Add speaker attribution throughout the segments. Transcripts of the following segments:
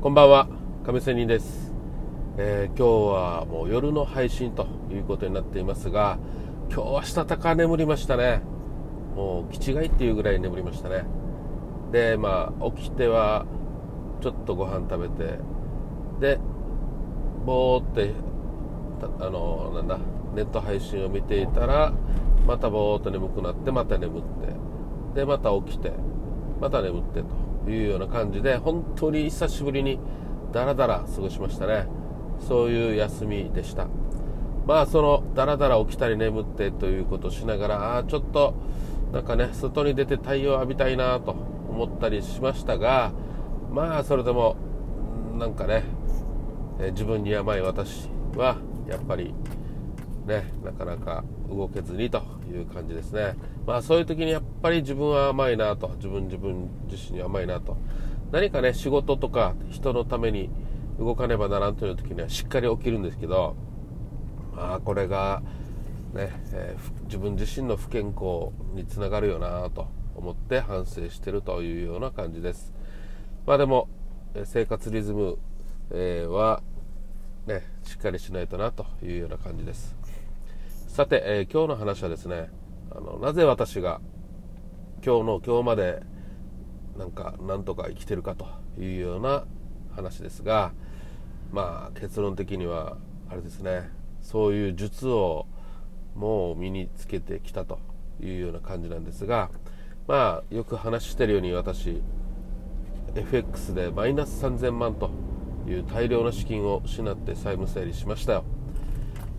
Speaker 1: こんばんは亀仙人です、えー、今日はもう夜の配信ということになっていますが今日はしたたか眠りましたね。もう気違いっていうぐらい眠りましたね。でまあ起きてはちょっとご飯食べてでぼーってあのなんだネット配信を見ていたらまたぼーっと眠くなってまた眠ってでまた起きてまた眠ってと。いうような感じで本当に久しぶりにダラダラ過ごしましたね。そういう休みでした。まあそのダラダラ起きたり眠ってということをしながらああちょっとなんかね外に出て太陽浴びたいなと思ったりしましたがまあそれでもなんかね自分に甘い私はやっぱりねなかなか動けずにという感じですね。まあそういう時にやっぱり自分は甘いなと自分自分自身に甘いなと。何かね仕事とか人のために動かねばならんという時にはしっかり起きるんですけどまあこれがね、えー、自分自身の不健康につながるよなと思って反省してるというような感じです。まあでも生活リズム、え、はねしっかりしないとなというような感じです。さて、えー、今日の話はですねあのなぜ私が今日の今日までなんかなんとか生きてるかというような話ですがまあ結論的にはあれですねそういう術をもう身につけてきたというような感じなんですがまあよく話してるように私 FX でマイナス3000万という大量の資金を失って債務整理しましたよ。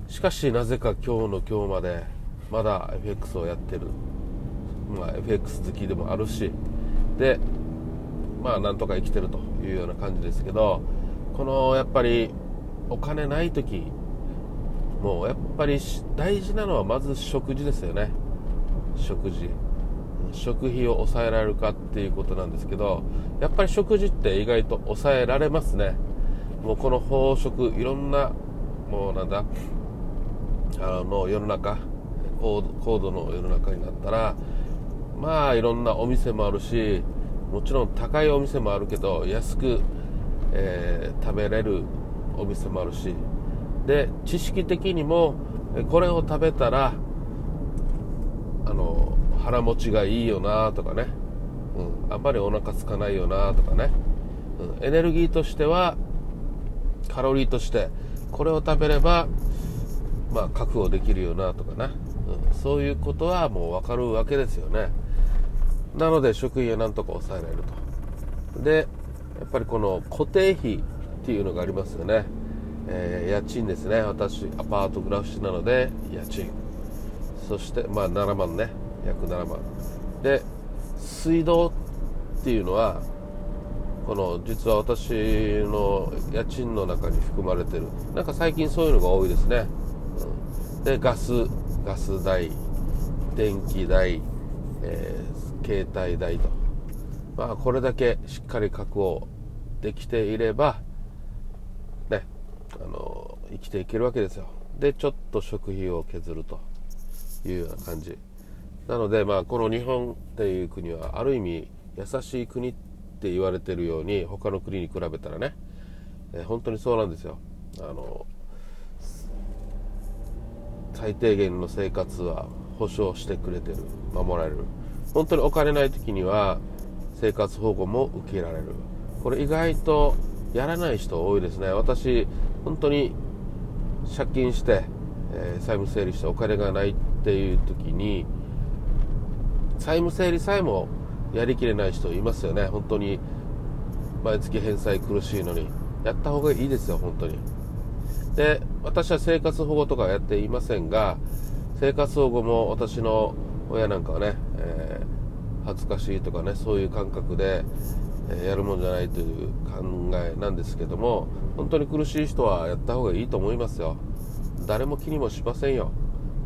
Speaker 1: しかしなぜか今日の今日までまだ FX をやってる、まあ、FX 好きでもあるしでまあなんとか生きてるというような感じですけどこのやっぱりお金ない時もうやっぱり大事なのはまず食事ですよね。食事。食費を抑えられるかっていうことなんですけどやっぱり食事って意外と抑えられますね。もうこの飽食いろんなもうなんだあの世の中高度の世の中になったらまあいろんなお店もあるしもちろん高いお店もあるけど安く、えー、食べれるお店もあるしで知識的にもこれを食べたらあの腹持ちがいいよなとかね、うん、あんまりお腹空かないよなとかね、うん、エネルギーとしてはカロリーとしてこれを食べればまあ、確保できるよなとかな、うん、そういうことはもう分かるわけですよね。なので食費はなんとか抑えられると。でやっぱりこの固定費っていうのがありますよね、えー、家賃ですね。私アパート暮らしなので家賃。そしてまあ7万ね。約7万で水道っていうのはこの実は私の家賃の中に含まれてる。なんか最近そういうのが多いですね。でガスガス代電気代、えー、携帯代と。まあこれだけしっかり確保できていればねあの生きていけるわけですよ。でちょっと食費を削るというような感じ。なのでまあこの日本っていう国はある意味優しい国って言われてるように他の国に比べたらね、えー、本当にそうなんですよ。あの最低限の生活は保障してくれてる。守られる。本当にお金ない時には生活保護も受けられる。これ意外とやらない人多いですね。私本当に借金して、えー、債務整理してお金がないっていう時に債務整理さえもやりきれない人いますよね。本当に毎月返済苦しいのに。やった方がいいですよ本当に。で私は生活保護とかやっていませんが生活保護も私の親なんかはね、えー、恥ずかしいとかねそういう感覚で、え、やるもんじゃないという考えなんですけども本当に苦しい人はやった方がいいと思いますよ。誰も気にもしませんよ。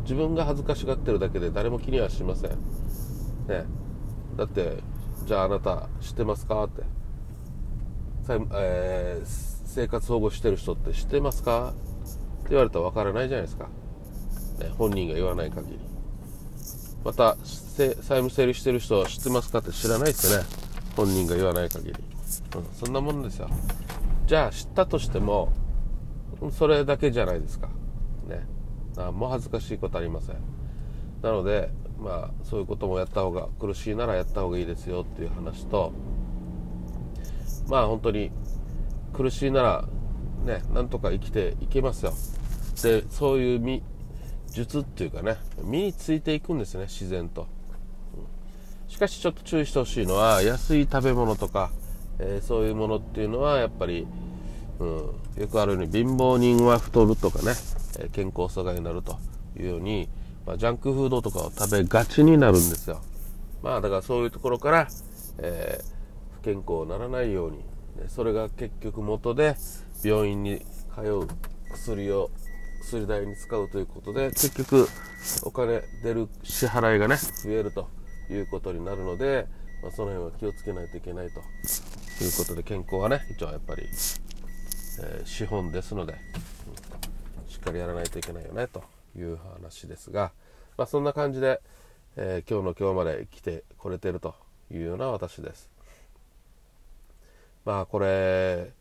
Speaker 1: 自分が恥ずかしがってるだけで誰も気にはしません。ね。だってじゃああなた知ってますか？って、えー生活保護してる人って知ってますか？って言われたらわからないじゃないですか、ね、本人が言わない限り。また債務整理してる人は知ってますかって知らないですね。本人が言わない限り、うん、そんなもんですよ。じゃあ知ったとしてもそれだけじゃないですか。ね。何も恥ずかしいことありません。なのでまあそういうこともやった方が苦しいならやった方がいいですよっていう話とまあ本当に苦しいならねなんとか生きていけますよ。でそういう身術っていうかね身についていくんですね自然と、うん、しかしちょっと注意してほしいのは安い食べ物とか、えー、そういうものっていうのはやっぱり、うん、よくあるように貧乏人は太るとかね、えー、健康阻害になるというように、まあ、ジャンクフードとかを食べがちになるんですよ。まあだからそういうところから、えー、不健康にならないようにそれが結局元で病院に通う薬を薬代に使うということで結局お金出る支払いがね増えるということになるので、まあ、その辺は気をつけないといけないということで健康はね一応やっぱり、えー、資本ですので、うん、しっかりやらないといけないよねという話ですが、まあ、そんな感じで、えー、今日の今日まで来てこれてるというような私です。まあこれ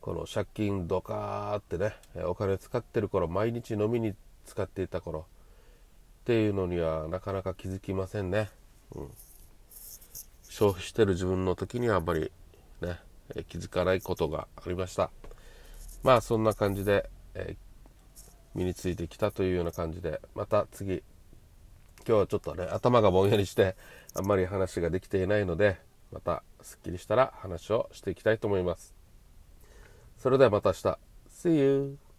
Speaker 1: この借金ドカーってねお金使ってる頃毎日飲みに使っていた頃っていうのにはなかなか気づきませんね、うん、消費してる自分の時にはあんまりね気づかないことがありました。まあそんな感じで、え、身についてきたというような感じでまた次今日はちょっとね頭がぼんやりしてあんまり話ができていないのでまたすっきりしたら話をしていきたいと思いますそれではまた明日 See you!